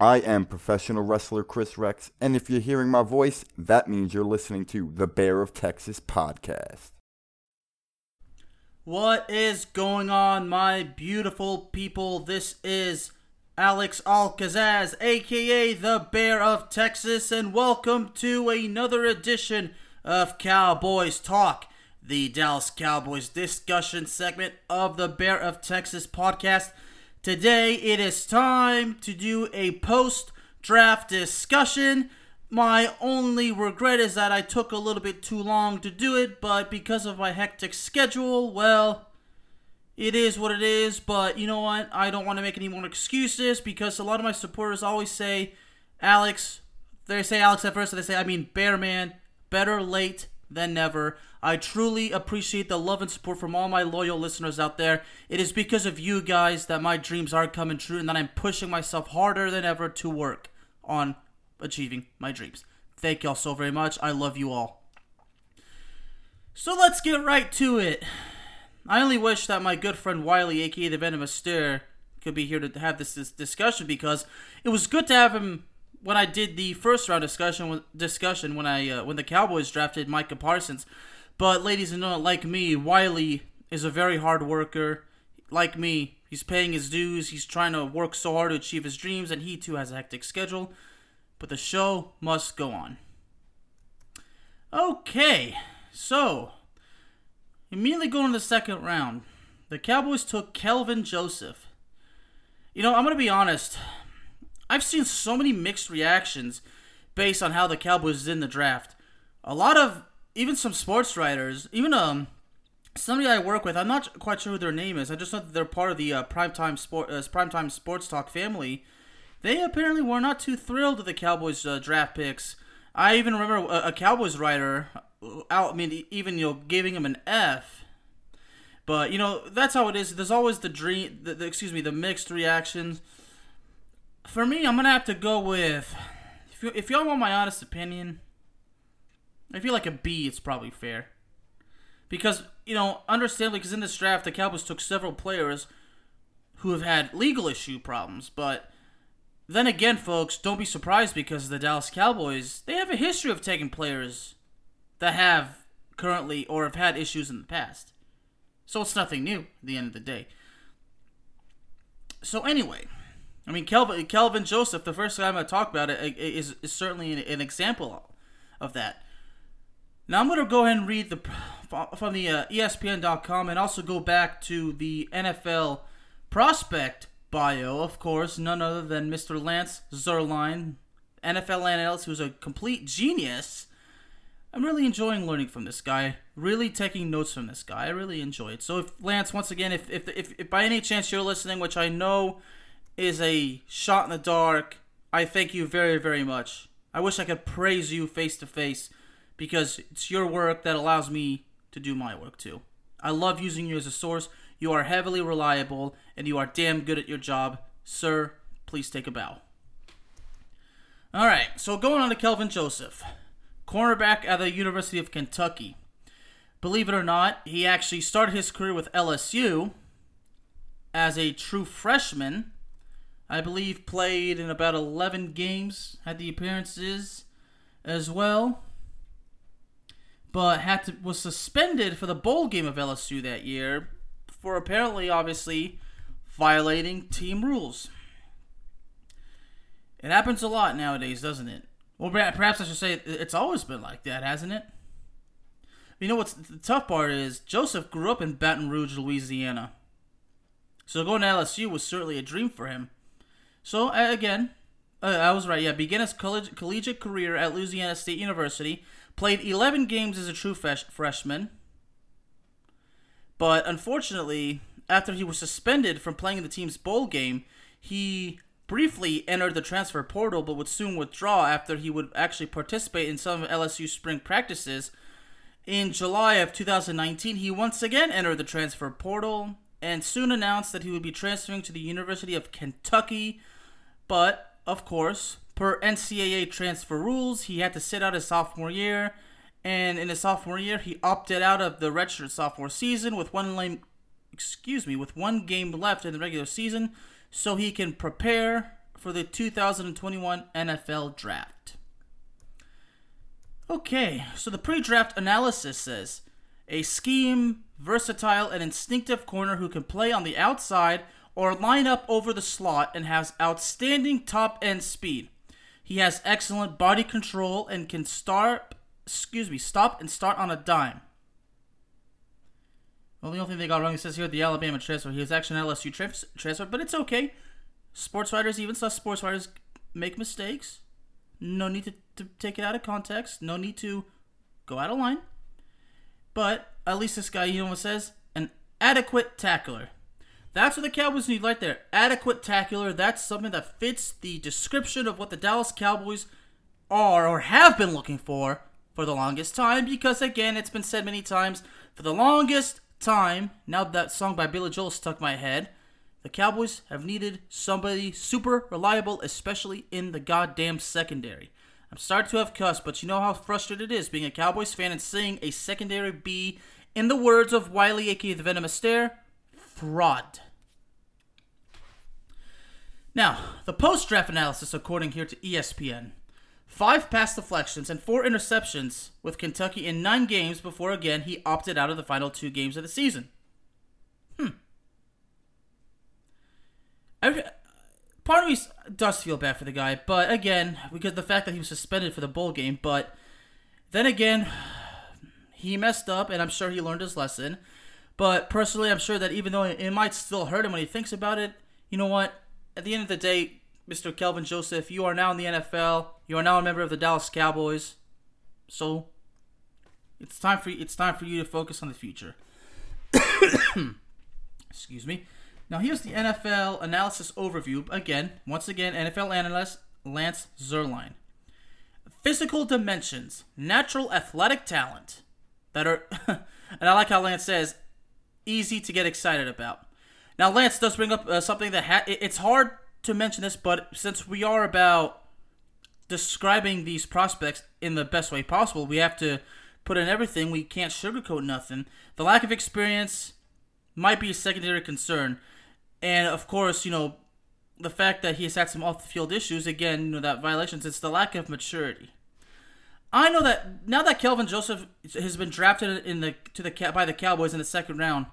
I am professional wrestler Chris Rex, and if you're hearing my voice, that means you're listening to the Bear of Texas podcast. What is going on, my beautiful people? This is Alex Alcazaz, aka the Bear of Texas, and welcome to another edition of Cowboys Talk, the Dallas Cowboys discussion segment of the Bear of Texas podcast. Today it is time to do a post draft discussion. My only regret is that I took a little bit too long to do it, but because of my hectic schedule, well, it is what it is. But you know what? I don't want to make any more excuses because a lot of my supporters always say, Alex, they say Alex at first, and they say, I mean, Bear Man, better late than never. I truly appreciate the love and support from all my loyal listeners out there. It is because of you guys that my dreams are coming true and that I'm pushing myself harder than ever to work on achieving my dreams. Thank y'all so very much. I love you all. So let's get right to it. I only wish that my good friend Wiley, aka the Venomous Stare, could be here to have this, discussion because it was good to have him when I did the first round discussion discussion when I uh, when the Cowboys drafted Micah Parsons. But ladies and gentlemen, like me, Wiley is a very hard worker. Like me, he's paying his dues. He's trying to work so hard to achieve his dreams, and he too has a hectic schedule. But the show must go on. Okay, so immediately going to the second round, the Cowboys took Kelvin Joseph. You know, I'm gonna be honest. I've seen so many mixed reactions based on how the Cowboys did in the draft. A lot of even some sports writers, even um somebody I work with, I'm not quite sure who their name is. I just know that they're part of the uh, primetime sport uh, primetime sports talk family. They apparently were not too thrilled with the Cowboys uh, draft picks. I even remember a, a Cowboys writer uh, out. I mean, even you know, giving him an F. But you know, that's how it is. There's always the dream. The, the, excuse me, the mixed reactions. For me, I'm gonna have to go with. If, you, if y'all want my honest opinion, I feel like a B is probably fair. Because, you know, understandably, because in this draft, the Cowboys took several players who have had legal issue problems. But then again, folks, don't be surprised because the Dallas Cowboys, they have a history of taking players that have currently or have had issues in the past. So it's nothing new at the end of the day. So, anyway. I mean, Kelvin, Kelvin Joseph, the first time I'm going to talk about it, is, is certainly an, an example of that. Now I'm going to go ahead and read the from the uh, ESPN.com and also go back to the NFL prospect bio, of course, none other than Mr. Lance Zierlein, NFL analyst who's a complete genius. I'm really enjoying learning from this guy. Really taking notes from this guy. I really enjoy it. So, if Lance, once again, if if, if, if by any chance you're listening, which I know is a shot in the dark. I thank you very, very much. I wish I could praise you face to face because it's your work that allows me to do my work too. I love using you as a source. You are heavily reliable and you are damn good at your job. Sir, please take a bow. All right, so going on to Kelvin Joseph, cornerback at the University of Kentucky. Believe it or not, he actually started his career with LSU as a true freshman I believe played in about 11 games, had the appearances as well. But had to was suspended for the bowl game of LSU that year for apparently obviously violating team rules. It happens a lot nowadays, doesn't it? Well, perhaps I should say it's always been like that, hasn't it? You know what's the tough part is Joseph grew up in Baton Rouge, Louisiana. So going to LSU was certainly a dream for him. So again, uh, I was right. Yeah, began his college, collegiate career at Louisiana State University. Played 11 games as a true fresh, freshman. But unfortunately, after he was suspended from playing in the team's bowl game, he briefly entered the transfer portal but would soon withdraw after he would actually participate in some of LSU spring practices. In July of 2019, he once again entered the transfer portal and soon announced that he would be transferring to the University of Kentucky but, of course, per NCAA transfer rules, he had to sit out his sophomore year. And in his sophomore year, he opted out of the redshirt sophomore season with one lane, excuse me, with one game left in the regular season, so he can prepare for the 2021 NFL Draft. Okay, so the pre draft analysis says a scheme, versatile, and instinctive corner who can play on the outside or line up over the slot and has outstanding top end speed. He has excellent body control and can start, excuse me, stop and start on a dime. Well, the only thing they got wrong, it says here the Alabama transfer. He was actually an LSU trans- transfer, but it's okay. Sports writers, even some sports writers, make mistakes. No need to, to take it out of context. No need to go out of line. But at least this guy, know what says? An adequate tackler. That's what the Cowboys need right there. Adequate tackler. That's something that fits the description of what the Dallas Cowboys are or have been looking for for the longest time. Because again, it's been said many times, for the longest time, now that song by Billy Joel stuck my head, the Cowboys have needed somebody super reliable, especially in the goddamn secondary. I'm starting to have cuss, but you know how frustrated it is being a Cowboys fan and seeing a secondary be, in the words of Wiley, aka the Venomous Stare, fraud. Now, the post draft analysis, according here to ESPN five pass deflections and four interceptions with Kentucky in nine games before again he opted out of the final two games of the season. Hmm. I, part of me does feel bad for the guy, but again, because the fact that he was suspended for the bowl game, but then again, he messed up, and I'm sure he learned his lesson. But personally, I'm sure that even though it might still hurt him when he thinks about it, you know what? At the end of the day, Mr. Kelvin Joseph, you are now in the NFL. You are now a member of the Dallas Cowboys. So it's time for it's time for you to focus on the future. Excuse me. Now here's the NFL analysis overview. Again, once again, NFL analyst Lance Zierlein. Physical dimensions, natural athletic talent that are, and I like how Lance says, easy to get excited about. Now Lance does bring up uh, something that ha- it's hard to mention this, but since we are about describing these prospects in the best way possible, we have to put in everything. We can't sugarcoat nothing. The lack of experience might be a secondary concern. And of course, you know, the fact that he has had some off the field issues, again, you know, that violations, it's the lack of maturity. I know that now that Kelvin Joseph has been drafted in the to the by the Cowboys in the second round,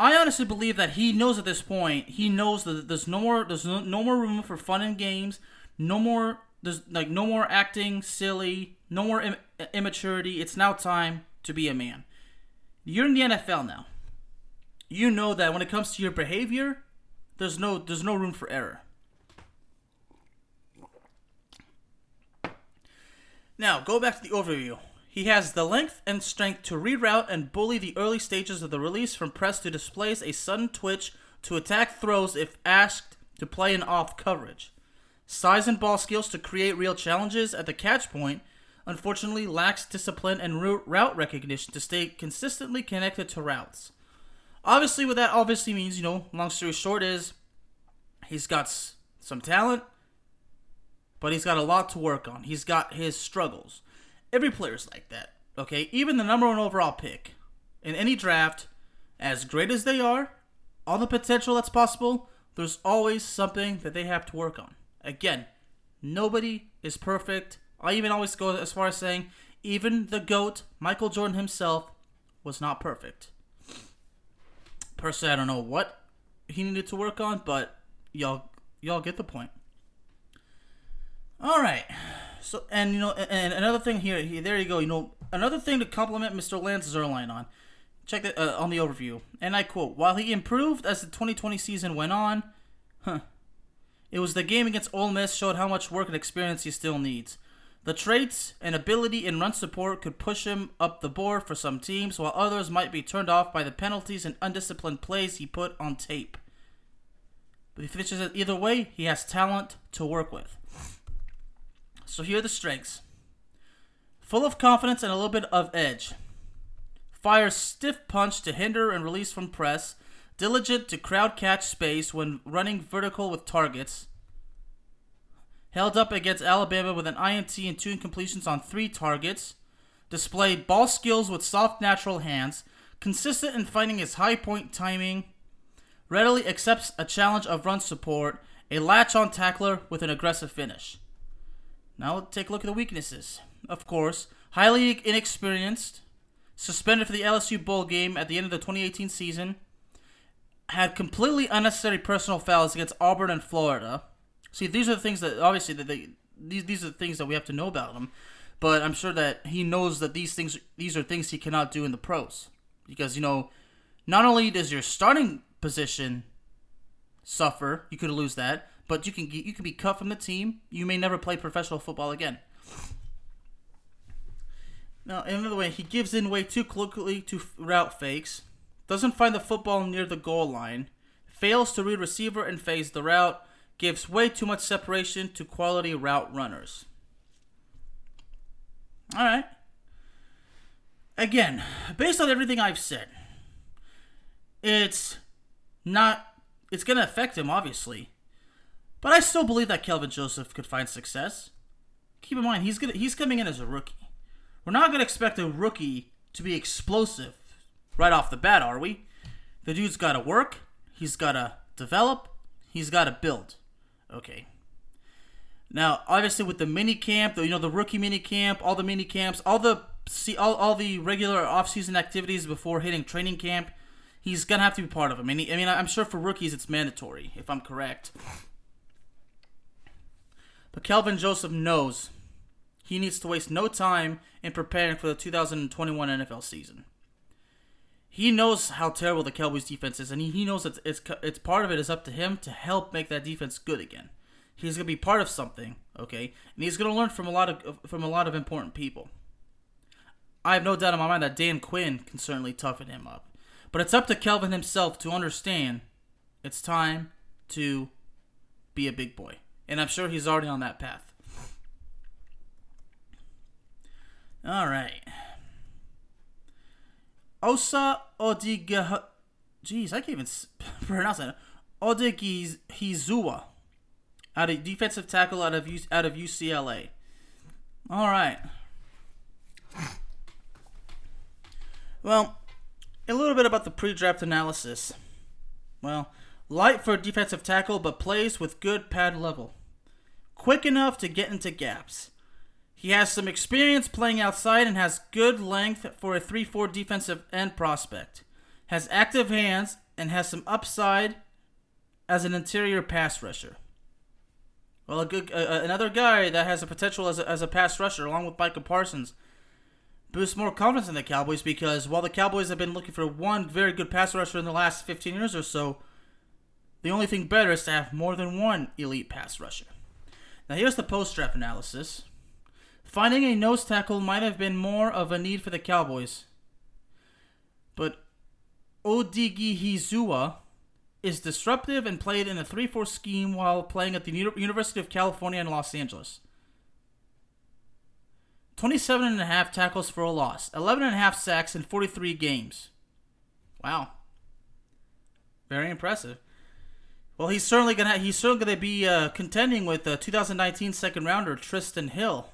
I honestly believe that he knows at this point. He knows that there's no more there's no, no more room for fun and games. No more there's like no more acting silly. No more Im- immaturity. It's now time to be a man. You're in the NFL now you know that when it comes to your behavior, there's no there's no room for error. Now, go back to the overview. He has the length and strength to reroute and bully the early stages of the release from press to displays a sudden twitch to attack throws if asked to play in off coverage. Size and ball skills to create real challenges at the catch point. Unfortunately, lacks discipline and route recognition to stay consistently connected to routes. Obviously, what that obviously means, you know, long story short, is he's got some talent, but he's got a lot to work on. He's got his struggles. Every player's like that, okay? Even the number one overall pick in any draft, as great as they are, all the potential that's possible, there's always something that they have to work on. Again, nobody is perfect. I even always go as far as saying, even the GOAT, Michael Jordan himself, was not perfect personally, I don't know what he needed to work on, but y'all y'all get the point. All right. So and you know and another thing here, here there you go. You know another thing to compliment Mr. Lance Zierlein on. Check that uh, on the overview, and I quote: While he improved as the 2020 season went on, huh, it was the game against Ole Miss showed how much work and experience he still needs. The traits and ability in run support could push him up the board for some teams, while others might be turned off by the penalties and undisciplined plays he put on tape. But he finishes it either way, he has talent to work with. So here are the strengths full of confidence and a little bit of edge. Fires stiff punch to hinder and release from press. Diligent to crowd catch space when running vertical with targets held up against Alabama with an INT and two incompletions on three targets, displayed ball skills with soft natural hands, consistent in finding his high point timing, readily accepts a challenge of run support, a latch on tackler with an aggressive finish. Now let's take a look at the weaknesses. Of course, highly inexperienced, suspended for the LSU bowl game at the end of the 2018 season, had completely unnecessary personal fouls against Auburn and Florida. See, these are the things that obviously that they these these are the things that we have to know about him. But I'm sure that he knows that these things these are things he cannot do in the pros because you know, not only does your starting position suffer, you could lose that, but you can get, you can be cut from the team. You may never play professional football again. Now, another way, he gives in way too quickly to route fakes, doesn't find the football near the goal line, fails to read receiver and phase the route, gives way too much separation to quality route runners. All right. Again, based on everything I've said, it's not. It's going to affect him, obviously. But I still believe that Kelvin Joseph could find success. Keep in mind, he's gonna, he's coming in as a rookie. We're not going to expect a rookie to be explosive right off the bat, are we? The dude's got to work. He's got to develop. He's got to build. Okay. Now, obviously, with the mini camp, you know, the rookie mini camp, all the mini camps, all the see all, all the regular off-season activities before hitting training camp, he's gonna have to be part of them. I mean, I'm sure for rookies it's mandatory, if I'm correct. But Kelvin Joseph knows he needs to waste no time in preparing for the 2021 NFL season. He knows how terrible the Cowboys defense is, and he, knows that it's, it's part of it is up to him to help make that defense good again. He's gonna be part of something, okay, and he's gonna learn from a lot of from a lot of important people. I have no doubt in my mind that Dan Quinn can certainly toughen him up, but it's up to Kelvin himself to understand it's time to be a big boy, and I'm sure he's already on that path. All right. Osa Odiga. Jeez, I can't even pronounce that. Odighizuwa out of defensive tackle out of out of UCLA. All right. Well, a little bit about the pre-draft analysis. Well, light for defensive tackle, but plays with good pad level. Quick enough to get into gaps. He has some experience playing outside and has good length for a 3 4 defensive end prospect. Has active hands and has some upside as an interior pass rusher. Well, a good uh, another guy that has a potential as a, as a pass rusher, along with Micah Parsons, boosts more confidence in the Cowboys because while the Cowboys have been looking for one very good pass rusher in the last 15 years or so, the only thing better is to have more than one elite pass rusher. Now, here's the post draft analysis. Finding a nose tackle might have been more of a need for the Cowboys, but Odighizuwa is disruptive and played in a 3 4 scheme while playing at the University of California in Los Angeles. 27 and a half tackles for a loss, 11 and a half sacks in 43 games. Wow. Very impressive. Well, he's certainly gonna he's certainly gonna be uh, contending with the 2019 second rounder Trysten Hill,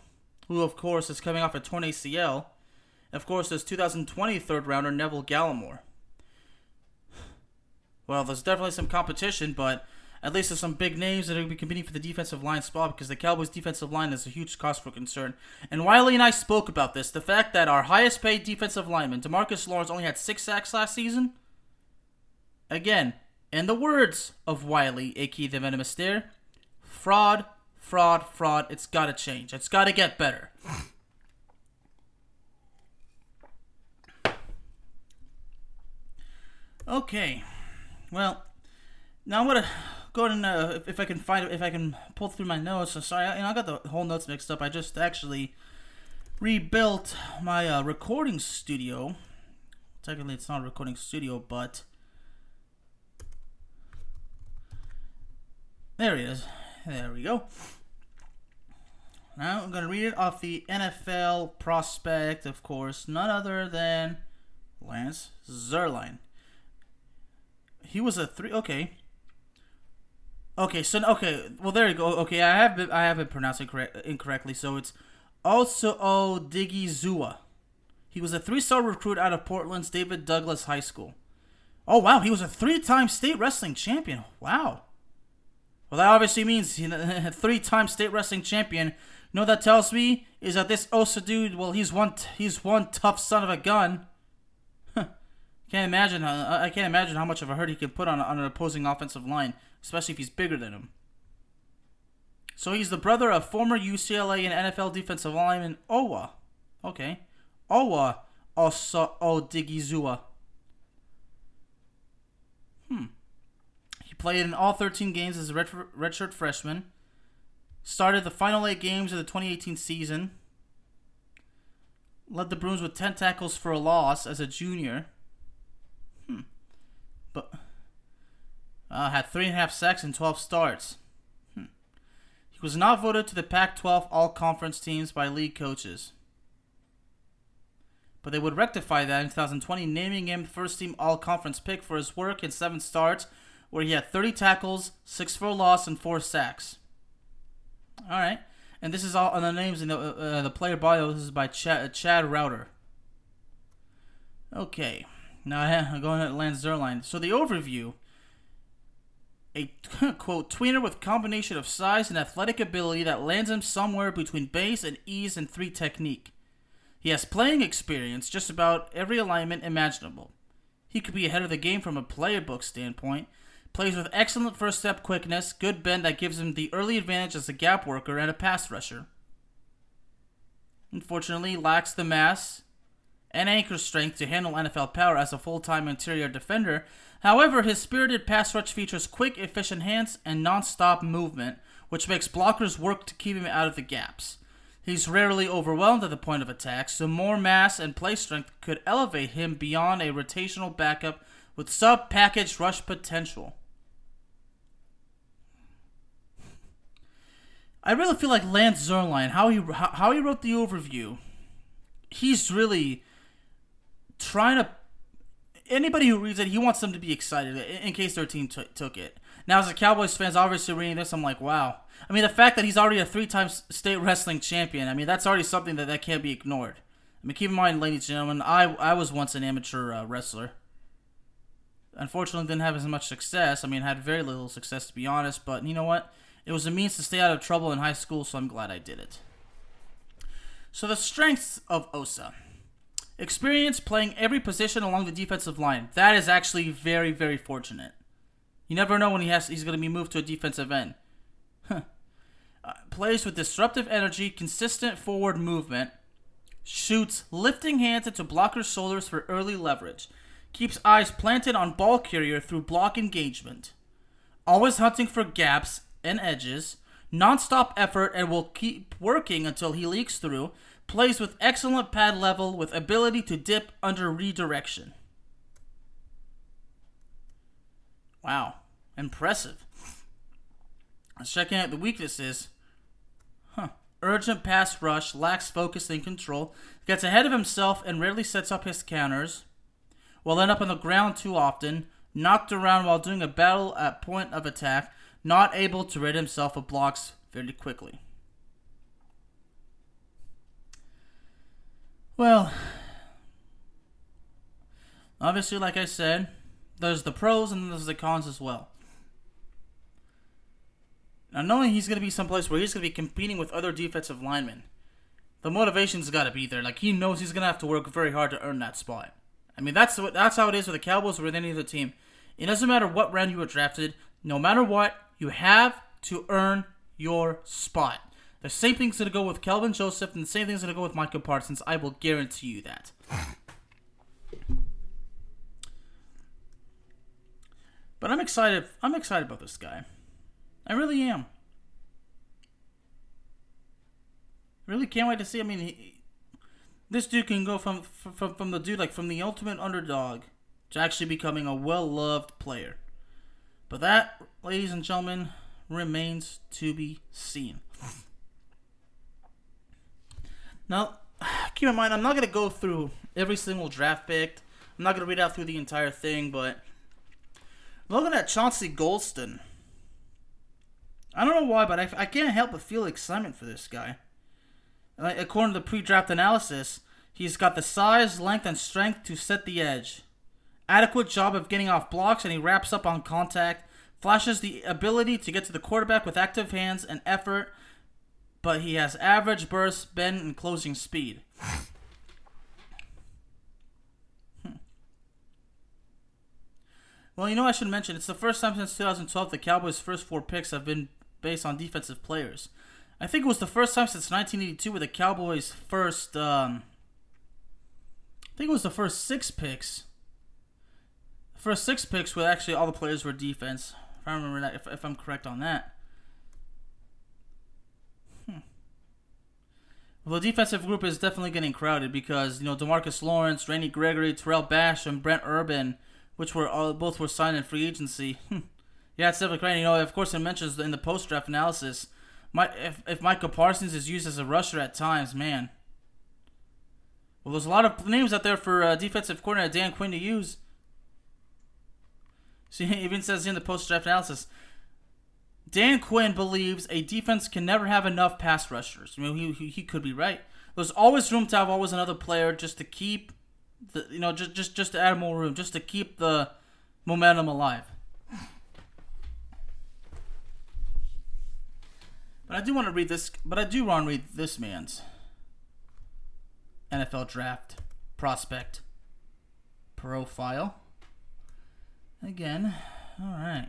who of course is coming off a torn ACL. Of course, there's 2020 third rounder Neville Gallimore. Well, there's definitely some competition, but at least there's some big names that are going to be competing for the defensive line spot because the Cowboys' defensive line is a huge cause for concern. And Wiley and I spoke about this the fact that our highest paid defensive lineman, Demarcus Lawrence, only had six sacks last season. Again, in the words of Wiley, aka the Venomous Stare, fraud, fraud, fraud. It's got to change. It's got to get better. Okay. Well, now I'm gonna go and uh, if, if, I can find if I can pull through my notes. So sorry, I, you know, I got the whole notes mixed up. I just actually rebuilt my uh, recording studio. Technically, it's not a recording studio, but there he is. There we go. Now I'm gonna read it off the NFL prospect, of course, none other than Lance Zierlein he was a three. Okay. Okay, so okay, well there you go. Okay, I have been, I have been pronouncing correct incorrectly. So it's also O Diggy Zua. He was a three-star recruit out of Portland's David Douglas High School. Oh wow, he was a three-time state wrestling champion. Wow. Well, that obviously means he's a three-time state wrestling champion. You know what that tells me is that this Osa dude, well, he's one he's one tough son of a gun. can't imagine how, I can't imagine how much of a hurt he can put on, on an opposing offensive line, especially if he's bigger than him. So he's the brother of former UCLA and NFL defensive lineman Owa. Okay. Owa Osa Odighizuwa. Hmm. Played in all 13 games as a redshirt freshman. Started the final eight games of the 2018 season. Led the Bruins with 10 tackles for a loss as a junior. Hmm. But uh, had three and a half sacks and 12 starts. Hmm. He was not voted to the Pac 12 All Conference teams by league coaches but they would rectify that in 2020, naming him first team all conference pick for his work in seven starts, where he had 30 tackles, six for a loss, and four sacks. All right, and this is all on the names in the, uh, uh the player bio. This is by Chad, Chad Reuter. Okay, now I'm going to Lance Zierlein. So the overview. A quote tweener with combination of size and athletic ability that lands him somewhere between base and ease and three technique. He has playing experience just about every alignment imaginable. He could be ahead of the game from a player book standpoint. Plays with excellent first step quickness, good bend that gives him the early advantage as a gap worker and a pass rusher. Unfortunately, lacks the mass and anchor strength to handle NFL power as a full time interior defender. However, his spirited pass rush features quick, efficient hands and non stop movement, which makes blockers work to keep him out of the gaps. He's rarely overwhelmed at the point of attack, so more mass and play strength could elevate him beyond a rotational backup with sub package rush potential. I really feel like Lance Zierlein, how he how he wrote the overview, he's really trying to. Anybody who reads it, he wants them to be excited in case their team t- took it. Now, as a Cowboys fans, obviously reading this, I'm like, wow, I mean, the fact that he's already a three-time state wrestling champion, I mean, that's already something that, that can't be ignored. I mean, keep in mind, ladies and gentlemen, I, I was once an amateur uh, wrestler. Unfortunately, didn't have as much success. I mean, had very little success, to be honest. But you know what? It was a means to stay out of trouble in high school, so I'm glad I did it. So the strengths of Osa. Experience playing every position along the defensive line. That is actually very, very fortunate. You never know when he has he's going to be moved to a defensive end. Huh. Uh, plays with disruptive energy, consistent forward movement, shoots lifting hands into blocker's shoulders for early leverage, keeps eyes planted on ball carrier through block engagement, always hunting for gaps and edges, non-stop effort and will keep working until he leaks through, plays with excellent pad level with ability to dip under redirection. Wow, impressive. Checking out the weaknesses. Huh. Urgent pass rush, lacks focus and control, gets ahead of himself and rarely sets up his counters. Will end up on the ground too often, knocked around while doing a battle at point of attack, not able to rid himself of blocks very quickly. Well, obviously, like I said, there's the pros and there's the cons as well. Now, knowing he's going to be someplace where he's going to be competing with other defensive linemen, the motivation's got to be there. Like he knows he's going to have to work very hard to earn that spot. I mean, that's what that's how it is with the Cowboys or with any other team. It doesn't matter what round you were drafted. No matter what, you have to earn your spot. The same thing's going to go with Kelvin Joseph, and the same thing's going to go with Michael Parsons. I will guarantee you that. But I'm excited. I'm excited about this guy. I really am. Really can't wait to see. I mean, he, this dude can go from, from from the dude like from the ultimate underdog to actually becoming a well-loved player. But that, ladies and gentlemen, remains to be seen. Now, keep in mind, I'm not going to go through every single draft pick. I'm not going to read out through the entire thing, but looking at Chauncey Golston, I don't know why, but I, I can't help but feel excitement for this guy. According to the pre-draft analysis, he's got the size, length, and strength to set the edge. Adequate job of getting off blocks, and he wraps up on contact. Flashes the ability to get to the quarterback with active hands and effort, but he has average burst, bend, and closing speed. Hmm. Well, you know, I should mention it's the first time since 2012 the Cowboys' first four picks have been based on defensive players. I think it was the first time since 1982 where the Cowboys' first, um, I think it was the first six picks. First six picks where actually all the players were defense. If I remember that, if, if I'm correct on that. Hmm. Well, the defensive group is definitely getting crowded because you know Demarcus Lawrence, Randy Gregory, Terrell Bash, and Brent Urban, which were all both were signed in free agency. yeah, it's definitely crowded. You know, of course, it mentions in the post draft analysis my, if, if Micah Parsons is used as a rusher at times, man. Well, there's a lot of names out there for uh, defensive coordinator Dan Quinn to use. See, even says in the post draft analysis Dan Quinn believes a defense can never have enough pass rushers. I mean, he, he, he could be right. There's always room to have always another player just to keep the you know just just just to add more room, just to keep the momentum alive. But I do want to read this. But I do want to read this man's NFL draft prospect profile. Again, all right.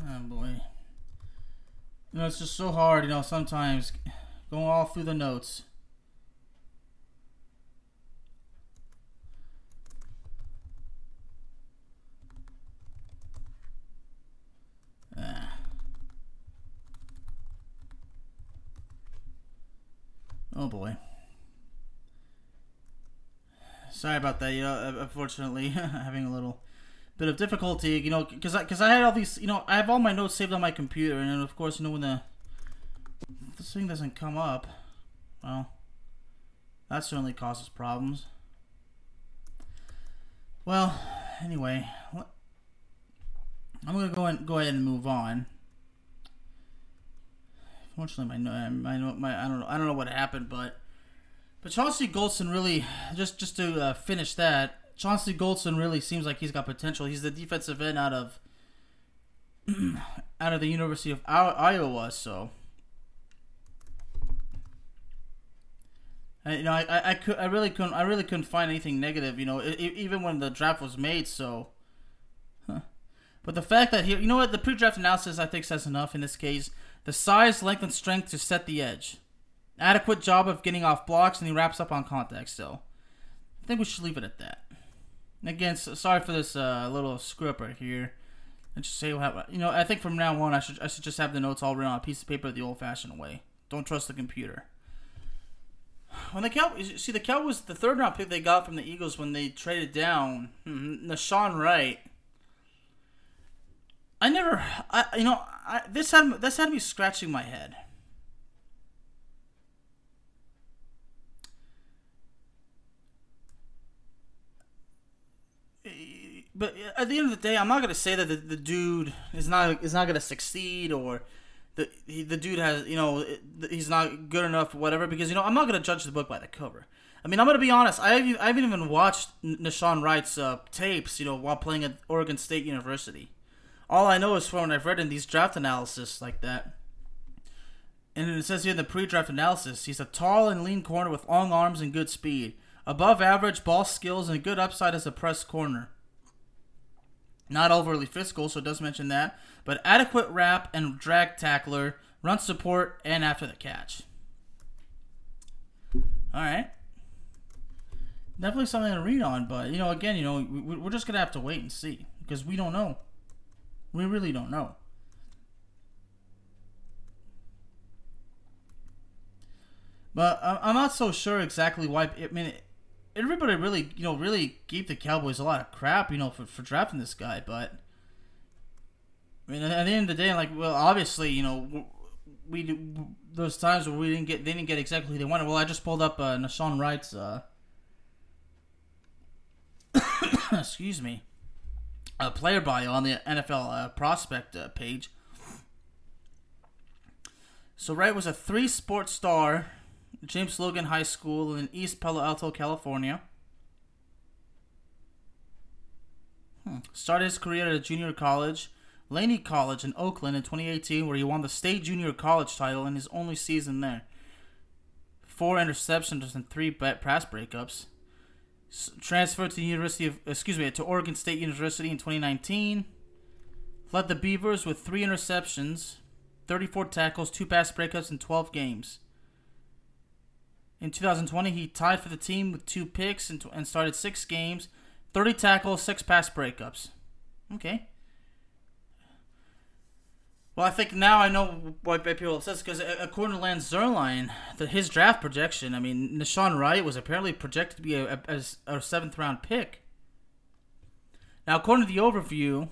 Oh boy. You know, it's just so hard, you know, sometimes going all through the notes. Oh boy. Sorry about that. You know, uh, unfortunately, having a little bit of difficulty. You know, because I, cause I had all these. You know, I have all my notes saved on my computer, and of course, you know, when the this thing doesn't come up, well, that certainly causes problems. Well, anyway, I'm gonna go and go ahead and move on. Unfortunately, my my my I don't know I don't know what happened, but but Chauncey Golston really just just to uh, finish that. Chauncey Golston really seems like he's got potential. He's the defensive end out of out of the University of Iowa, so. I, you know, I, I, I, could, I really couldn't, I really couldn't find anything negative. You know, it, even when the draft was made. So, huh. but the fact that here, you know what, the pre-draft analysis I think says enough in this case. The size, length, and strength to set the edge. Adequate job of getting off blocks, and he wraps up on contact still. I think we should leave it at that. Again, so, sorry for this uh, little screw up right here. And just say, what you know, I think from now on, I should I should just have the notes all written on a piece of paper the old-fashioned way. Don't trust the computer. When the Cow, see the Cow was the third round pick they got from the Eagles when they traded down mm-hmm, Wright I never, I you know, I, this had this had me scratching my head. But at the end of the day, I'm not gonna say that the, the dude is not is not gonna succeed or the he, the dude has you know he's not good enough whatever because you know I'm not gonna judge the book by the cover. I mean I'm gonna be honest. I haven't, I haven't even watched Nahshon Wright's uh, tapes you know while playing at Oregon State University. All I know is from what I've read in these draft analysis like that. And it says here in the pre-draft analysis, he's a tall and lean corner with long arms and good speed. Above average ball skills and a good upside as a press corner. Not overly physical, so it does mention that, but adequate wrap and drag tackler, run support, and after the catch. All right. Definitely something to read on, but you know, again, you know, we're just gonna have to wait and see because we don't know. We really don't know. But I'm not so sure exactly why. I mean, everybody really, you know, really gave the Cowboys a lot of crap, you know, for, for drafting this guy. But I mean, at the end of the day, like, well, obviously, you know, we those times where we didn't get they didn't get exactly who they wanted. Well, I just pulled up uh, Nahshon Wright's. Uh, excuse me a player bio on the NFL uh, prospect uh, page. So Wright was a three-sport star, James Logan High School in East Palo Alto, California. Hmm. Started his career at a junior college, Laney College in Oakland in 2018, where he won the state junior college title in his only season there. Four interceptions and three pass breakups. Transferred to the University of, excuse me, to Oregon State University in 2019. Led the Beavers with three interceptions, 34 tackles, two pass breakups in 12 games. In 2020, he tied for the team with two picks and, and started six games, 30 tackles, six pass breakups. Okay. Well, I think now I know why people says because uh, according to Lance Zierlein, the, his draft projection, I mean, Nahshon Wright was apparently projected to be a, a, a seventh round pick. Now, according to the overview,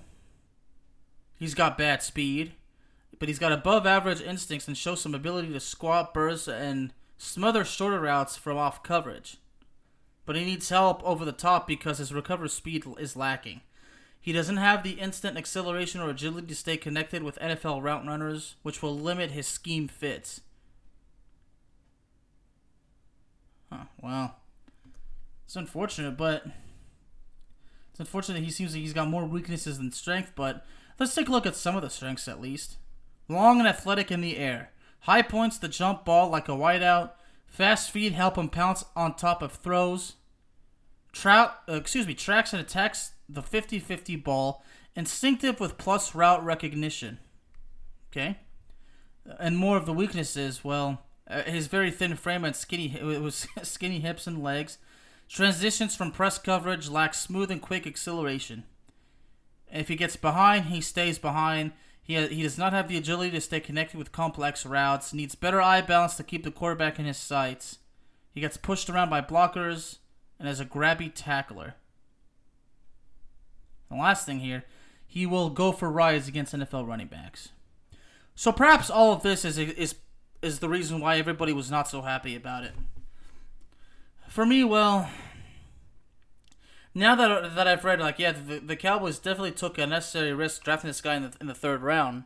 he's got bad speed, but he's got above average instincts and shows some ability to squat, burst, and smother shorter routes from off coverage. But he needs help over the top because his recovery speed is lacking. He doesn't have the instant acceleration or agility to stay connected with NFL route runners, which will limit his scheme fits. Huh, well. It's unfortunate, but it's unfortunate he seems like he's got more weaknesses than strength, but let's take a look at some of the strengths at least. Long and athletic in the air. High points the jump ball like a wideout. Fast feet help him pounce on top of throws. Trout, uh, excuse me, tracks and attacks the 50-50 ball. Instinctive with plus route recognition. Okay. And more of the weaknesses, well, uh, his very thin frame and skinny it was skinny hips and legs. Transitions from press coverage lack smooth and quick acceleration. If he gets behind, he stays behind. He, he does not have the agility to stay connected with complex routes. Needs better eye balance to keep the quarterback in his sights. He gets pushed around by blockers and is a grabby tackler. The last thing here, he will go for rides against NFL running backs. So perhaps all of this is is is the reason why everybody was not so happy about it. For me, well, now that that I've read, like, yeah, the, the Cowboys definitely took a necessary risk drafting this guy in the in the third round.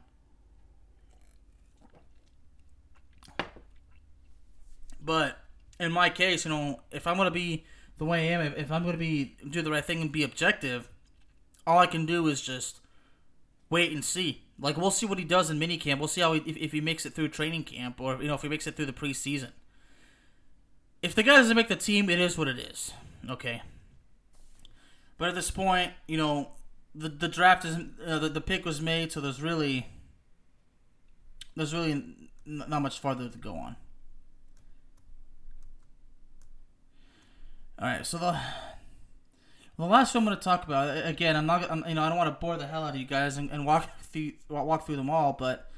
But in my case, you know, if I'm gonna be the way I am, if, if I'm gonna be do the right thing and be objective, all I can do is just wait and see. Like we'll see what he does in minicamp. We'll see how he, if, if he makes it through training camp or you know if he makes it through the preseason. If the guy doesn't make the team, it is what it is. Okay. But at this point, you know, the the draft isn't uh, the the pick was made, so there's really there's really n- not much farther to go on. All right, so the the last one I'm going to talk about again, I'm not, I'm, you know, I don't want to bore the hell out of you guys and, and walk through walk through them all, but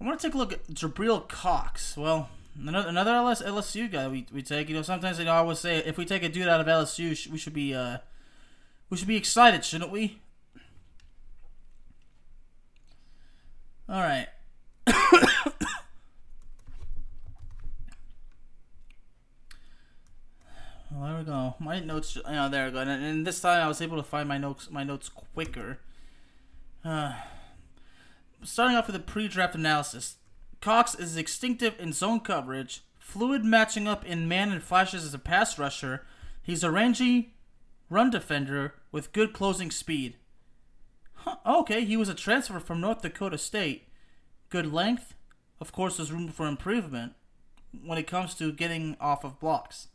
I want to take a look at Jabril Cox. Well, another another LS, LSU guy we, we take. You know, sometimes you know I always say if we take a dude out of LSU, we should be uh, we should be excited, shouldn't we? All right. well, there we go. My notes. You know, there we go. And, and, this time I was able to find my notes. My notes quicker. Uh, starting off with a pre-draft analysis, Cox is instinctive in zone coverage, fluid matching up in man and flashes as a pass rusher. He's a rangy run defender with good closing speed. Huh, okay, he was a transfer from North Dakota State. Good length. Of course, there's room for improvement when it comes to getting off of blocks.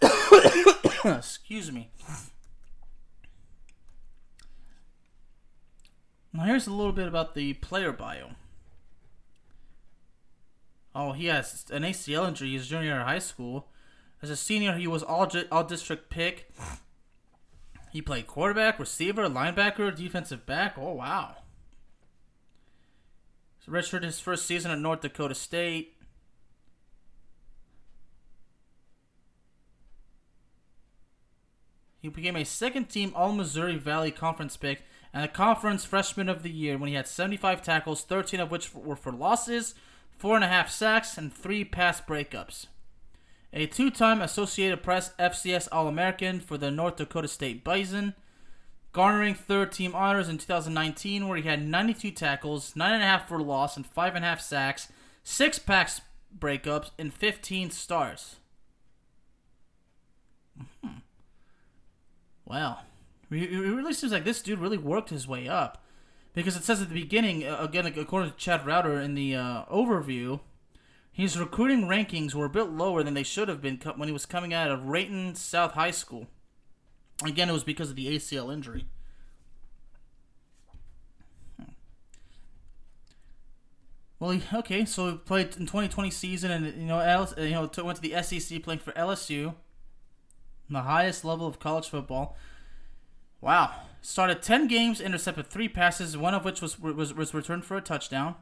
Excuse me. Now, here's a little bit about the player bio. Oh, he has an ACL injury his junior high school. As a senior, he was all all district pick. He played quarterback, receiver, linebacker, defensive back. Oh wow! So redshirted his first season at North Dakota State. He became a second team All Missouri Valley Conference pick and a conference freshman of the year when he had 75 tackles, 13 of which were for losses, four and a half sacks, and three pass breakups a two time Associated Press FCS All American for the North Dakota State Bison, garnering third team honors in 2019, where he had 92 tackles, 9.5 for loss, and 5.5 sacks, 6 pass breakups, and 15 stars. Well, It really seems like this dude really worked his way up. Because it says at the beginning, again, according to Chad Reuter in the uh, overview, his recruiting rankings were a bit lower than they should have been when he was coming out of Raytown South High School. Again, it was because of the ACL injury. Hmm. Well, okay, so he played in 2020 season, and you know, L, uh, you know, went to the SEC playing for LSU, the highest level of college football. Wow, started 10 games, intercepted three passes, one of which was was, was returned for a touchdown.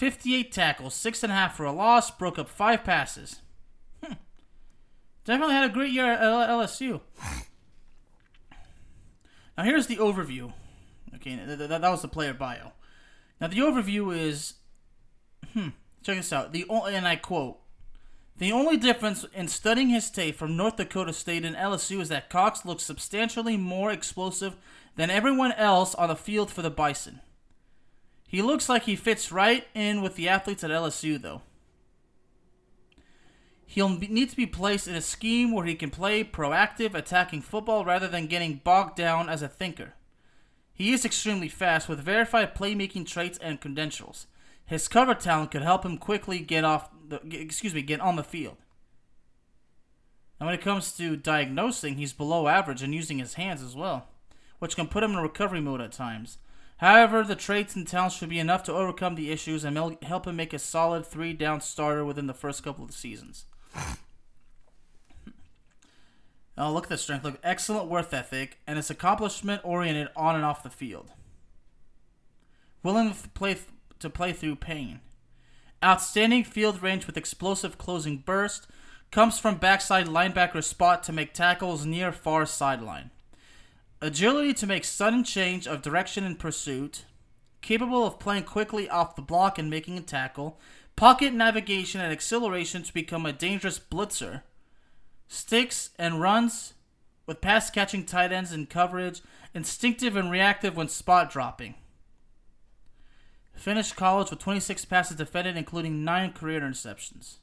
58 tackles, six and a half for a loss, broke up five passes. Hmm. Definitely had a great year at LSU. Now here's the overview. Okay, that, was the player bio. Now the overview is, hmm, check this out. The and I quote, the only difference in studying his tape from North Dakota State and LSU is that Cox looks substantially more explosive than everyone else on the field for the Bison. He looks like he fits right in with the athletes at LSU, though. He'll need to be placed in a scheme where he can play proactive, attacking football rather than getting bogged down as a thinker. He is extremely fast with verified playmaking traits and credentials. His cover talent could help him quickly get off the excuse me, get on the field. And when it comes to diagnosing, he's below average and using his hands as well, which can put him in recovery mode at times. However, the traits and talents should be enough to overcome the issues and help him make a solid three down starter within the first couple of seasons. oh, look at the strength. Look, excellent worth ethic, and it's accomplishment oriented on and off the field. Willing to play, to play through pain. Outstanding field range with explosive closing burst. Comes from backside linebacker spot to make tackles near far sideline agility to make sudden change of direction in pursuit, capable of playing quickly off the block and making a tackle, pocket navigation and acceleration to become a dangerous blitzer, sticks and runs with pass catching tight ends in coverage, instinctive and reactive when spot dropping. Finished college with 26 passes defended, including 9 career interceptions.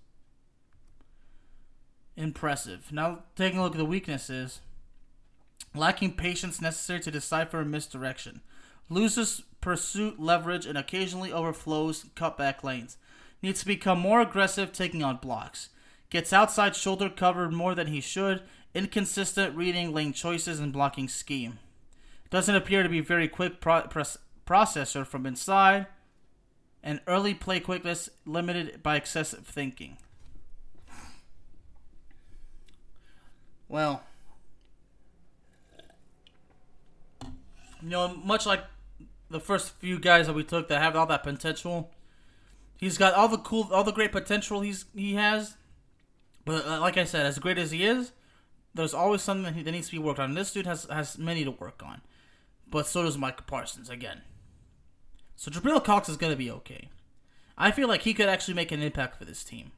Impressive. Now, taking a look at the weaknesses lacking patience necessary to decipher a misdirection, loses pursuit leverage, and occasionally overflows cutback lanes. Needs to become more aggressive taking on blocks. Gets outside shoulder covered more than he should. Inconsistent reading lane choices and blocking scheme. Doesn't appear to be very quick pro- processor from inside. And early play quickness limited by excessive thinking. Well, you know, much like the first few guys that we took that have all that potential, he's got all the cool, all the great potential he's he has. But uh, like I said, as great as he is, there's always something that, he, needs to be worked on. This dude has has many to work on, but so does Micah Parsons again. So Jabril Cox is gonna be okay. I feel like he could actually make an impact for this team.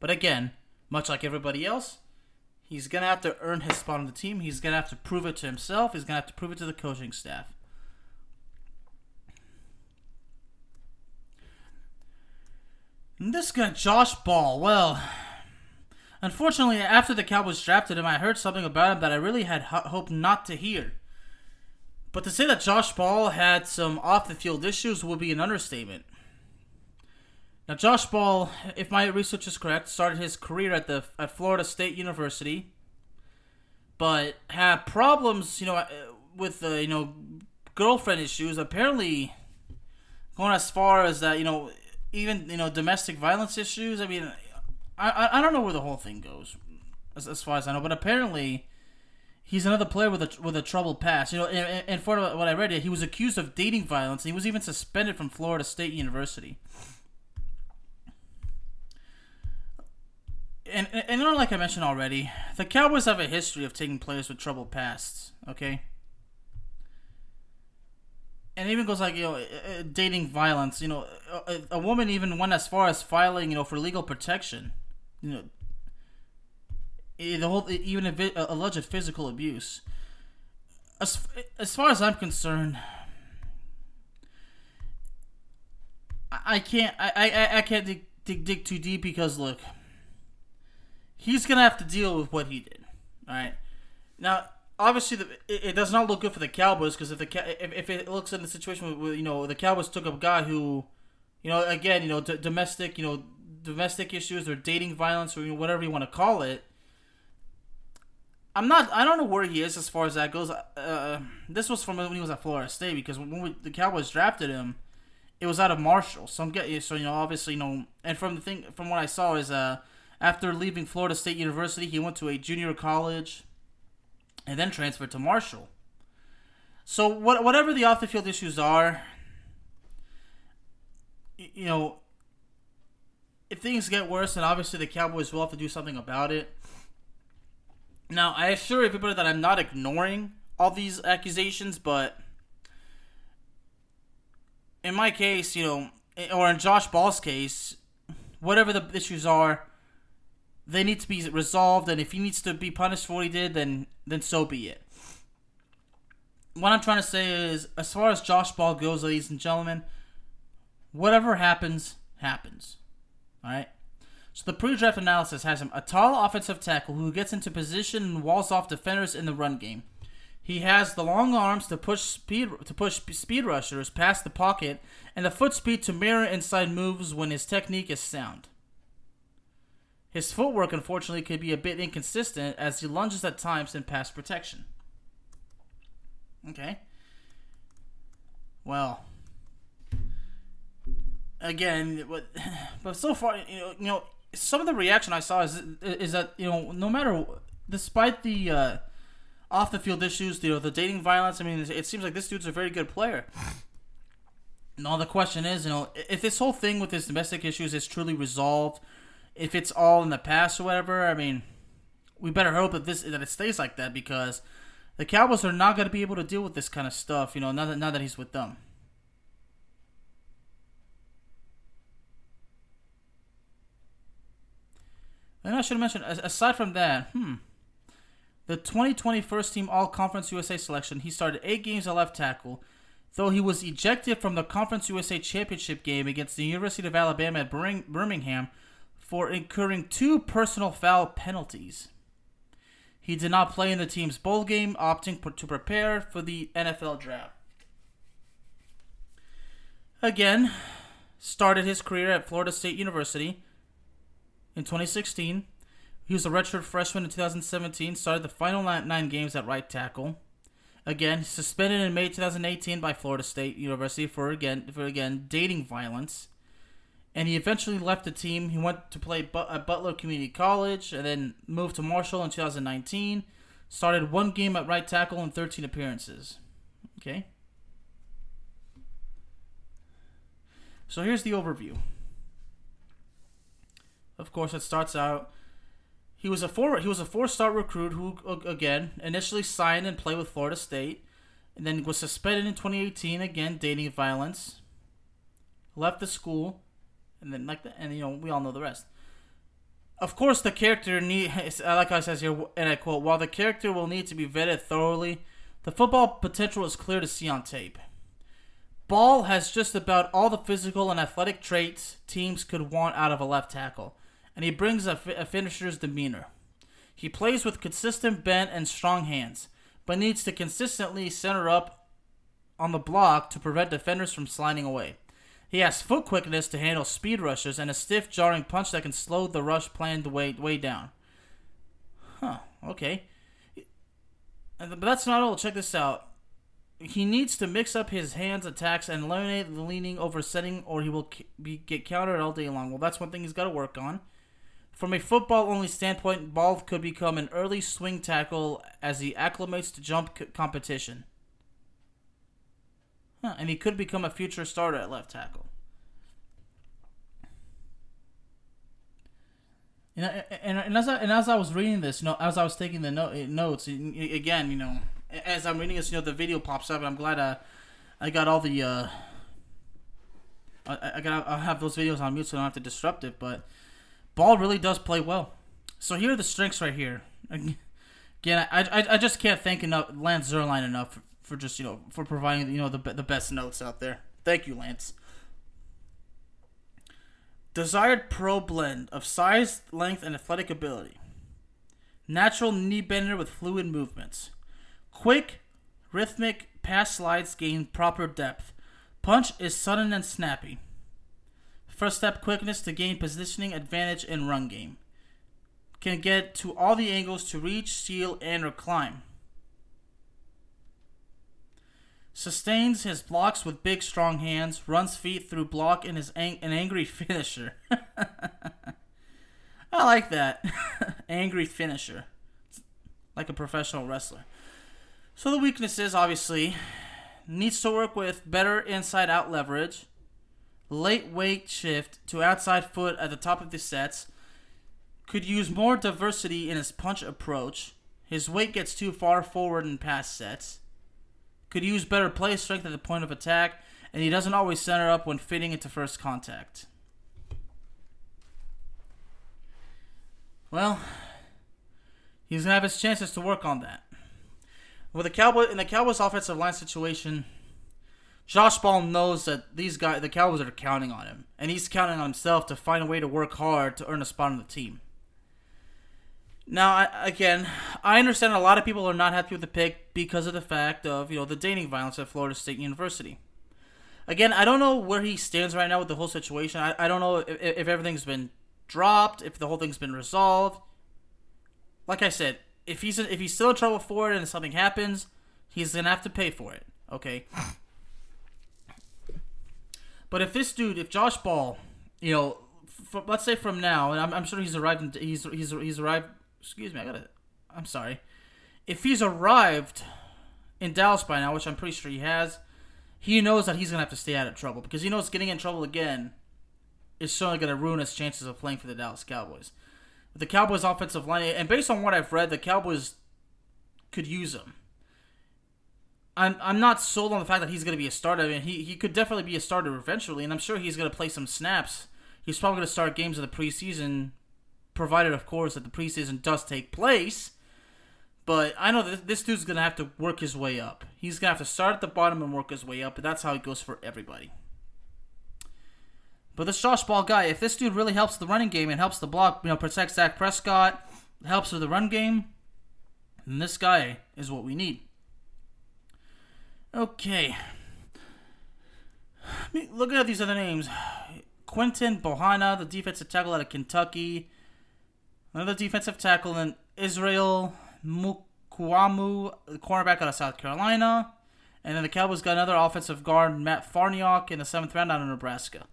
But again, much like everybody else, He's gonna have to earn his spot on the team. He's gonna have to prove it to himself. He's gonna have to prove it to the coaching staff. And this guy, Josh Ball, well, unfortunately, after the Cowboys drafted him, I heard something about him that I really had ho- hoped not to hear. But to say that Josh Ball had some off the field issues would be an understatement. Now, Josh Ball, if my research is correct, started his career at the at Florida State University, but had problems, you know, uh, with the you know girlfriend issues. Apparently, going as far as that, you know, even you know domestic violence issues. I mean, I I, don't know where the whole thing goes, as, as far as I know, but apparently. He's another player with a with a troubled past. You know, and, and for what I read, he was accused of dating violence. And he was even suspended from Florida State University. And and you know, like I mentioned already, the Cowboys have a history of taking players with troubled pasts. Okay. And it even goes like you know, uh, uh, dating violence. You know, a, a, woman even went as far as filing you know for legal protection. You know, the whole even a, alleged physical abuse. As as far as I'm concerned, I, I can't I, I I can't dig, dig dig too deep because look he's gonna have to deal with what he did. All right. Now, obviously the, it, it does not look good for the Cowboys because if the if, if it looks in the situation where you know the Cowboys took a guy who, you know, again you know d- domestic you know domestic issues or dating violence or you know, whatever you want to call it. I'm not. I don't know where he is as far as that goes. Uh, this was from when he was at Florida State because when we, the Cowboys drafted him, it was out of Marshall. So I'm getting so you know obviously you know and from the thing from what I saw is uh after leaving Florida State University he went to a junior college, and then transferred to Marshall. So what whatever the off the field issues are, you know, if things get worse, then obviously the Cowboys will have to do something about it. Now, I assure everybody that I'm not ignoring all these accusations, but in my case, you know, or in Josh Ball's case, whatever the issues are, they need to be resolved, and if he needs to be punished for what he did, then then so be it. What I'm trying to say is, as far as Josh Ball goes, ladies and gentlemen, whatever happens, happens. All right. So the pre-draft analysis has him a tall offensive tackle who gets into position and walls off defenders in the run game. He has the long arms to push speed to push speed rushers past the pocket and the foot speed to mirror inside moves when his technique is sound. His footwork unfortunately could be a bit inconsistent as he lunges at times in pass protection. Okay. Well, again, but but so far, you know, you know, some of the reaction I saw is is that you know, no matter, despite the uh, off the field issues, you know, the dating violence. I mean, it seems like this dude's a very good player. Now the question is, you know, if this whole thing with his domestic issues is truly resolved, if it's all in the past or whatever, I mean, we better hope that this that it stays like that because the Cowboys are not going to be able to deal with this kind of stuff, you know, now that now that he's with them. And I should mention, aside from that, hmm, the 2020 first team All Conference USA selection, he started eight games at left tackle, though he was ejected from the Conference USA championship game against the University of Alabama at Birmingham for incurring two personal foul penalties. He did not play in the team's bowl game, opting to prepare for the NFL draft. Again, started his career at Florida State University in 2016. He was a redshirt freshman in 2017, started the final nine games at right tackle. Again, suspended in May 2018 by Florida State University for again for again dating violence. And he eventually left the team. He went to play at Butler Community College and then moved to Marshall in 2019. Started one game at right tackle and 13 appearances. Okay. So here's the overview. Of course, it starts out. He was a four. He was a four-star recruit who, again, initially signed and played with Florida State, and then was suspended in 2018 again, dating violence. Left the school, and then like the, and you know we all know the rest. Of course, the character need, uh, like I says here, and I quote: "While the character will need to be vetted thoroughly, the football potential is clear to see on tape." Ball has just about all the physical and athletic traits teams could want out of a left tackle and he brings a, a finisher's demeanor. He plays with consistent bent and strong hands, but needs to consistently center up on the block to prevent defenders from sliding away. He has foot quickness to handle speed rushes and a stiff, jarring punch that can slow the rush planned way, way down. Huh, okay. Uh, but that's not all. Check this out. He needs to mix up his hands attacks and eliminate the leaning over setting, or he will be, get countered all day long. Well, that's one thing he's got to work on. From a football only standpoint, Ball could become an early swing tackle as he acclimates to jump competition. Huh, and he could become a future starter at left tackle. And, and, and, as I, and as I was reading this, you know, as I was taking the note, notes, again, you know, as I'm reading this, you know, the video pops up, and I'm glad I, I got all the, uh, I, I got, I'll have those videos on mute so I don't have to disrupt it, but Ball really does play well. So here are the strengths right here. Again, I, I, I just can't thank enough Lance Zierlein enough for, just you know for providing you know the the best notes out there. Thank you, Lance. Desired pro blend of size, length, and athletic ability. Natural knee bender with fluid movements. Quick, rhythmic pass slides gain proper depth. Punch is sudden and snappy. First step quickness to gain positioning advantage in run game. Can get to all the angles to reach, steal, and or climb. Sustains his blocks with big, strong hands. Runs feet through block and is ang- an angry finisher. I like that. angry finisher. Like a professional wrestler. So the weaknesses, obviously, needs to work with better inside out leverage, late weight shift to outside foot at the top of the sets, could use more diversity in his punch approach. His weight gets too far forward in past sets. Could use better play strength at the point of attack, and he doesn't always center up when fitting into first contact. Well, he's gonna have his chances to work on that. With the Cowboy in the Cowboys offensive line situation, Josh Ball knows that these guys, the Cowboys, are counting on him, and he's counting on himself to find a way to work hard to earn a spot on the team. Now, I, again, I understand a lot of people are not happy with the pick because of the fact of you know the dating violence at Florida State University. Again, I don't know where he stands right now with the whole situation. I, I don't know if, if everything's been dropped, if the whole thing's been resolved. Like I said, if he's if he's still in trouble for it and something happens, he's gonna have to pay for it. Okay. But if this dude, if Josh Ball, you know, let's say from now, and I'm, I'm sure he's arrived, in, he's he's he's arrived. Excuse me, I gotta. I'm sorry. If he's arrived in Dallas by now, which I'm pretty sure he has, he knows that he's gonna have to stay out of trouble because he knows getting in trouble again is certainly gonna ruin his chances of playing for the Dallas Cowboys. The Cowboys' offensive line, and based on what I've read, the Cowboys could use him. I'm I'm not sold on the fact that he's going to be a starter. I mean, he he could definitely be a starter eventually, and I'm sure he's going to play some snaps. He's probably going to start games in the preseason, provided, of course, that the preseason does take place. But I know that this dude's going to have to work his way up. He's going to have to start at the bottom and work his way up, but that's how it goes for everybody. But this Josh Ball guy, if this dude really helps the running game and helps the block, you know, protects Dak Prescott, helps with the run game, then this guy is what we need. Okay. Looking at these other names Quinton Bohanna, the defensive tackle out of Kentucky. Another defensive tackle in Israel Mukuamu, the cornerback out of South Carolina. And then the Cowboys got another offensive guard, Matt Farniok, in the seventh round out of Nebraska.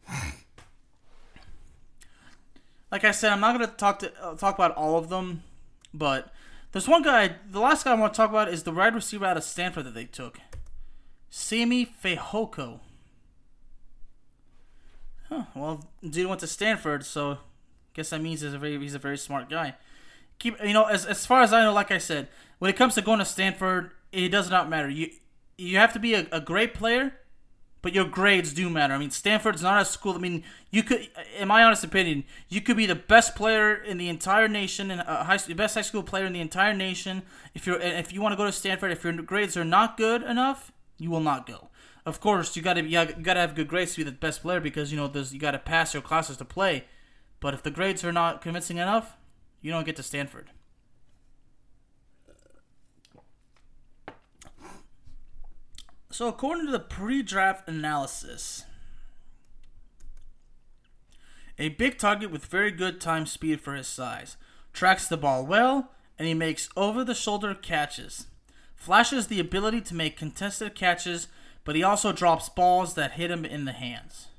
Like I said, I'm not going to talk to uh, talk about all of them, but there's one guy. The last guy I want to talk about is the wide receiver out of Stanford that they took. Simi Fehoko. Huh, well, dude went to Stanford, so guess that means he's a very he's a very smart guy. Keep you know as as far as I know, like I said, when it comes to going to Stanford, it does not matter. You you have to be a, a great player, but your grades do matter. I mean, Stanford's not a school. I mean, you could, in my honest opinion, you could be the best player in the entire nation and high, the best high school player in the entire nation. If you're if you want to go to Stanford, if your grades are not good enough, you will not go. Of course, you gotta you gotta have good grades to be the best player because you know you gotta pass your classes to play. But if the grades are not convincing enough, you don't get to Stanford. So according to the pre-draft analysis, a big target with very good time speed for his size, tracks the ball well, and he makes over-the-shoulder catches flashes the ability to make contested catches, but he also drops balls that hit him in the hands.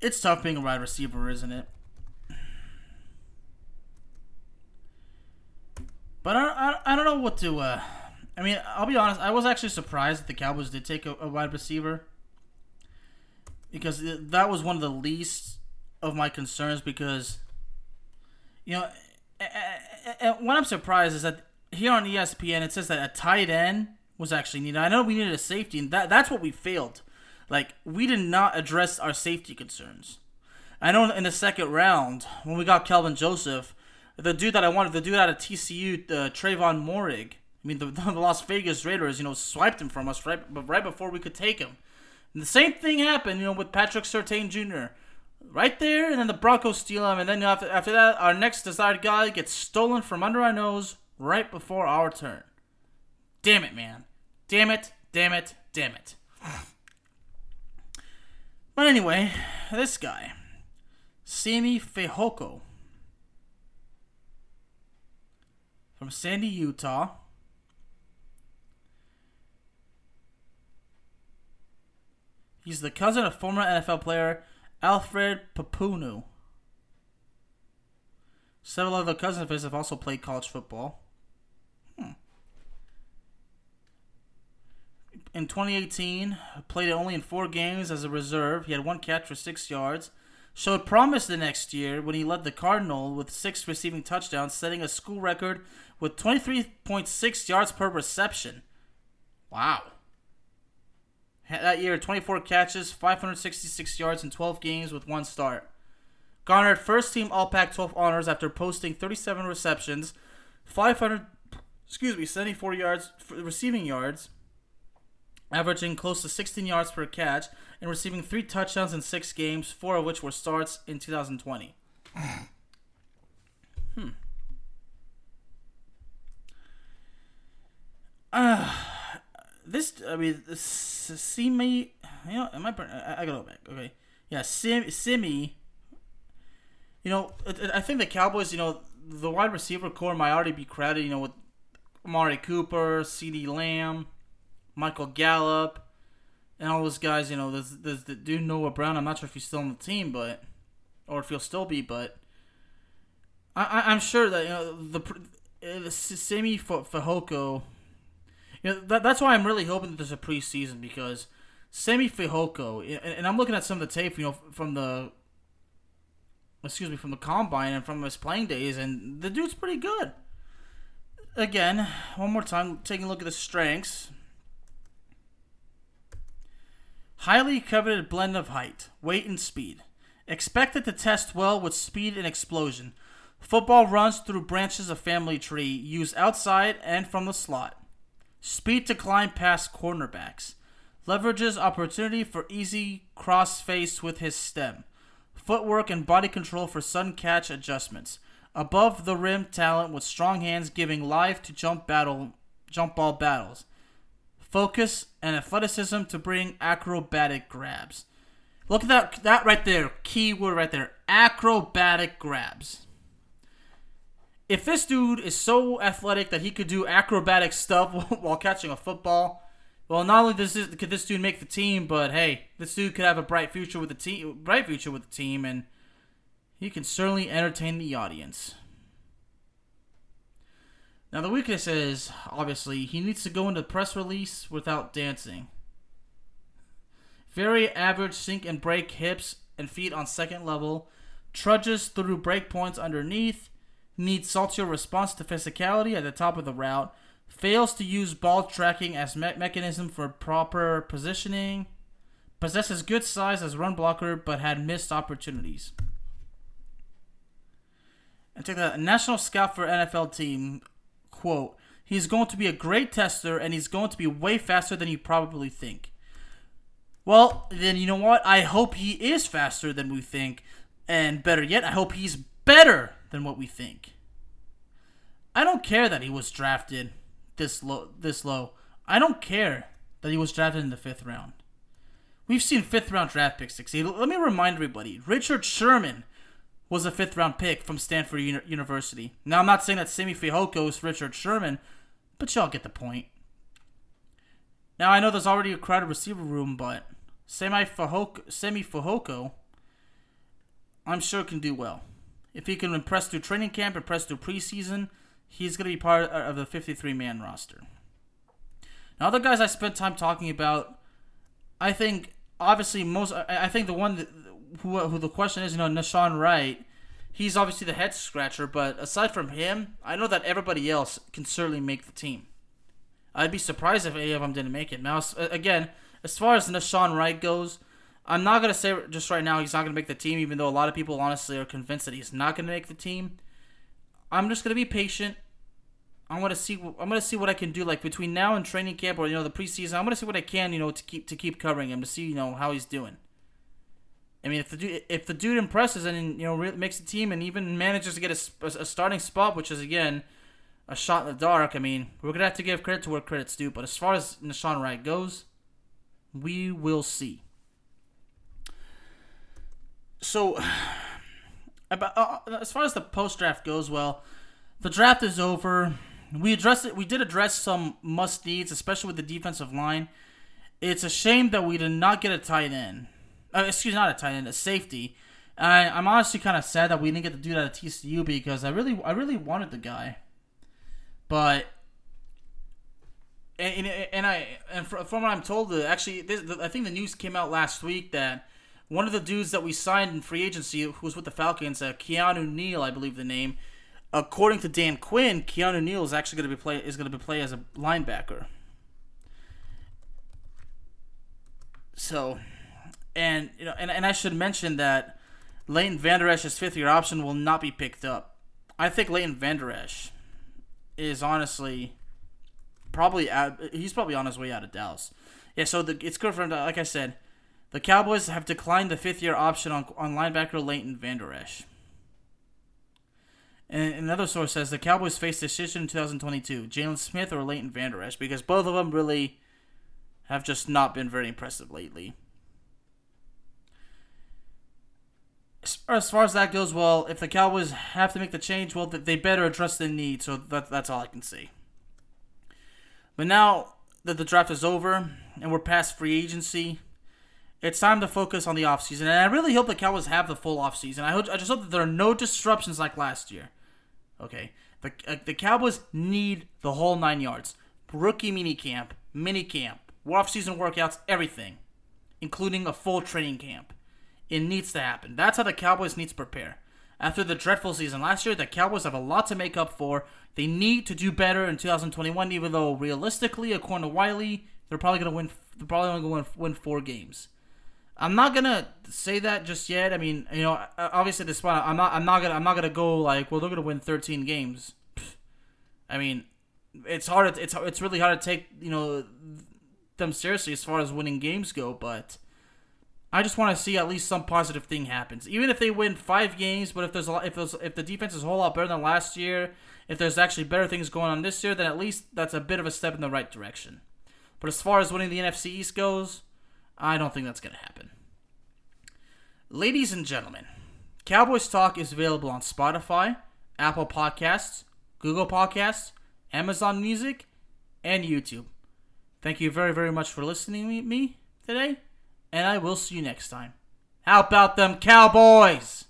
It's tough being a wide receiver, isn't it? But I, I, I don't know what to. Uh, I mean, I'll be honest. I was actually surprised that the Cowboys did take a, a wide receiver because that was one of the least of my concerns. Because you know, what I'm surprised is that here on ESPN it says that a tight end was actually needed. I know we needed a safety, and that that's what we failed. Like we did not address our safety concerns. I know in the second round when we got Kelvin Joseph, the dude that I wanted, the dude out of TCU, uh, Trevon Moehrig. I mean, the, the Las Vegas Raiders, you know, swiped him from us right, right before we could take him. And the same thing happened, you know, with Patrick Surtain Jr. right there, and then the Broncos steal him, and then after, after that, our next desired guy gets stolen from under our nose right before our turn. Damn it, man. Damn it, damn it, damn it. But anyway, this guy, Sammy Fehoko, from Sandy, Utah. He's the cousin of former NFL player Alfred Pupunu. Several other cousins of his have also played college football. In 2018, played only in four games as a reserve. He had one catch for six yards. Showed promise the next year when he led the Cardinal with six receiving touchdowns, setting a school record with 23.6 yards per reception. Wow. That year, 24 catches, 566 yards in 12 games with one start. Garnered first team All Pac 12 honors after posting 37 receptions, 500, excuse me, 74 yards receiving yards, averaging close to 16 yards per catch, and receiving three touchdowns in six games, four of which were starts in 2020. hmm. Uh, this, I mean, Simi, you know, am I, I, I gotta go back. Okay. Yeah, Sim, Simi, you know, I think the Cowboys, you know, the wide receiver core might already be crowded, you know, with Amari Cooper, CeeDee Lamb, Michael Gallup, and all those guys, you know, there's, there's the dude Noah Brown. I'm not sure if he's still on the team, but, or if he'll still be, but I, I, am sure that, you know, the, eh, the Simi Fehoko, you know, that, that's why I'm really hoping that there's a preseason because Simi Fehoko, and, and I'm looking at some of the tape, you know, from the excuse me, from the combine and from his playing days, and the dude's pretty good. Again, one more time, taking a look at the strengths. Highly coveted blend of height, weight, and speed. Expected to test well with speed and explosion. Football runs through branches of family tree, used outside and from the slot. Speed to climb past cornerbacks. Leverages opportunity for easy cross face with his stem. Footwork and body control for sudden catch adjustments. Above the rim talent with strong hands giving life to jump battle jump ball battles. Focus and athleticism to bring acrobatic grabs. Look at that that right there. Key word right there. Acrobatic grabs if this dude is so athletic that he could do acrobatic stuff while catching a football, well, not only does this, could this dude make the team, but hey, this dude could have a bright future with the team, bright future with the team, and he can certainly entertain the audience. Now the weakness is obviously he needs to go into press release without dancing. Very average sink and break hips and feet on second level, trudges through breakpoints underneath. Needs saltier response to physicality at the top of the route, fails to use ball tracking as me- mechanism for proper positioning, possesses good size as run blocker but had missed opportunities. And take that national scout for NFL team quote, he's going to be a great tester and he's going to be way faster than you probably think. Well, then you know what? I hope he is faster than we think. And better yet, I hope he's better than what we think. I don't care that he was drafted this low. This low. I don't care that he was drafted in the fifth round. We've seen fifth round draft picks succeed. Let me remind everybody: Richard Sherman was a fifth round pick from Stanford Uni- University. Now, I'm not saying that Simi Fehoko is Richard Sherman, but y'all get the point. Now, I know there's already a crowded receiver room, but Simi Fehoko, I'm sure can do well. If he can impress through training camp, impress through preseason, he's going to be part of the 53 man roster. Now, other guys I spent time talking about, I think obviously most. I think the one that, who who the question is, you know, Nahshon Wright. He's obviously the head scratcher, but aside from him, I know that everybody else can certainly make the team. I'd be surprised if any of them didn't make it. Now, again, as far as Nahshon Wright goes, I'm not gonna say just right now he's not gonna make the team, even though a lot of people honestly are convinced that he's not gonna make the team. I'm just gonna be patient. I'm gonna see. I'm gonna see what I can do, like between now and training camp, or you know, the preseason. I'm gonna see what I can, you know, to keep to keep covering him to see, you know, how he's doing. I mean, if the dude, if the dude impresses and you know really makes the team and even manages to get a, a, starting spot, which is again a shot in the dark. I mean, we're gonna have to give credit to where credit's due. But as far as Nahshon Wright goes, we will see. So, about uh, as far as the post draft goes, well, the draft is over. We addressed it. We did address some must needs, especially with the defensive line. It's a shame that we did not get a tight end. Uh, excuse me, not a tight end, a safety. I, I'm honestly kind of sad that we didn't get to do that at TCU because I really, I really wanted the guy, but and, and I and from what I'm told, actually, this, I think the news came out last week that one of the dudes that we signed in free agency, who was with the Falcons, uh, Keanu Neal, I believe the name. According to Dan Quinn, Keanu Neal is actually going to be play is going to be play as a linebacker. So, and you know, and, and I should mention that Leighton Vander Esch's fifth year option will not be picked up. I think Leighton Vander Esch is honestly probably out. He's probably on his way out of Dallas. Yeah, so the, it's good for him. To, like I said, the Cowboys have declined the fifth year option on on linebacker Leighton Vander Esch. And another source says the Cowboys face decision in 2022: Jaylon Smith or Leighton Vander Esch, because both of them really have just not been very impressive lately. As far as that goes, well, if the Cowboys have to make the change, well, they better address the need. So that, that's all I can say. But now that the draft is over and we're past free agency, it's time to focus on the offseason. And I really hope the Cowboys have the full offseason. I hope I just hope that there are no disruptions like last year. Okay. The, uh, the Cowboys need the whole nine yards. Rookie mini camp, mini camp, offseason workouts, everything, including a full training camp. It needs to happen. That's how the Cowboys need to prepare. After the dreadful season last year, the Cowboys have a lot to make up for. They need to do better in 2021, even though realistically, according to Wiley, they're probably gonna win. They're probably only going to win four games. I'm not gonna say that just yet. I mean, you know, obviously this spot, I'm not. I'm not gonna. I'm not gonna go like, well, they're gonna win 13 games. I mean, it's hard. It's it's really hard to take you know them seriously as far as winning games go, but I just want to see at least some positive thing happens. Even if they win five games, but if there's a lot, if there's, if the defense is a whole lot better than last year, if there's actually better things going on this year, then at least that's a bit of a step in the right direction. But as far as winning the NFC East goes, I don't think that's going to happen. Ladies and gentlemen, Cowboys Talk is available on Spotify, Apple Podcasts, Google Podcasts, Amazon Music, and YouTube. Thank you very, very much for listening to me today, and I will see you next time. How about them Cowboys?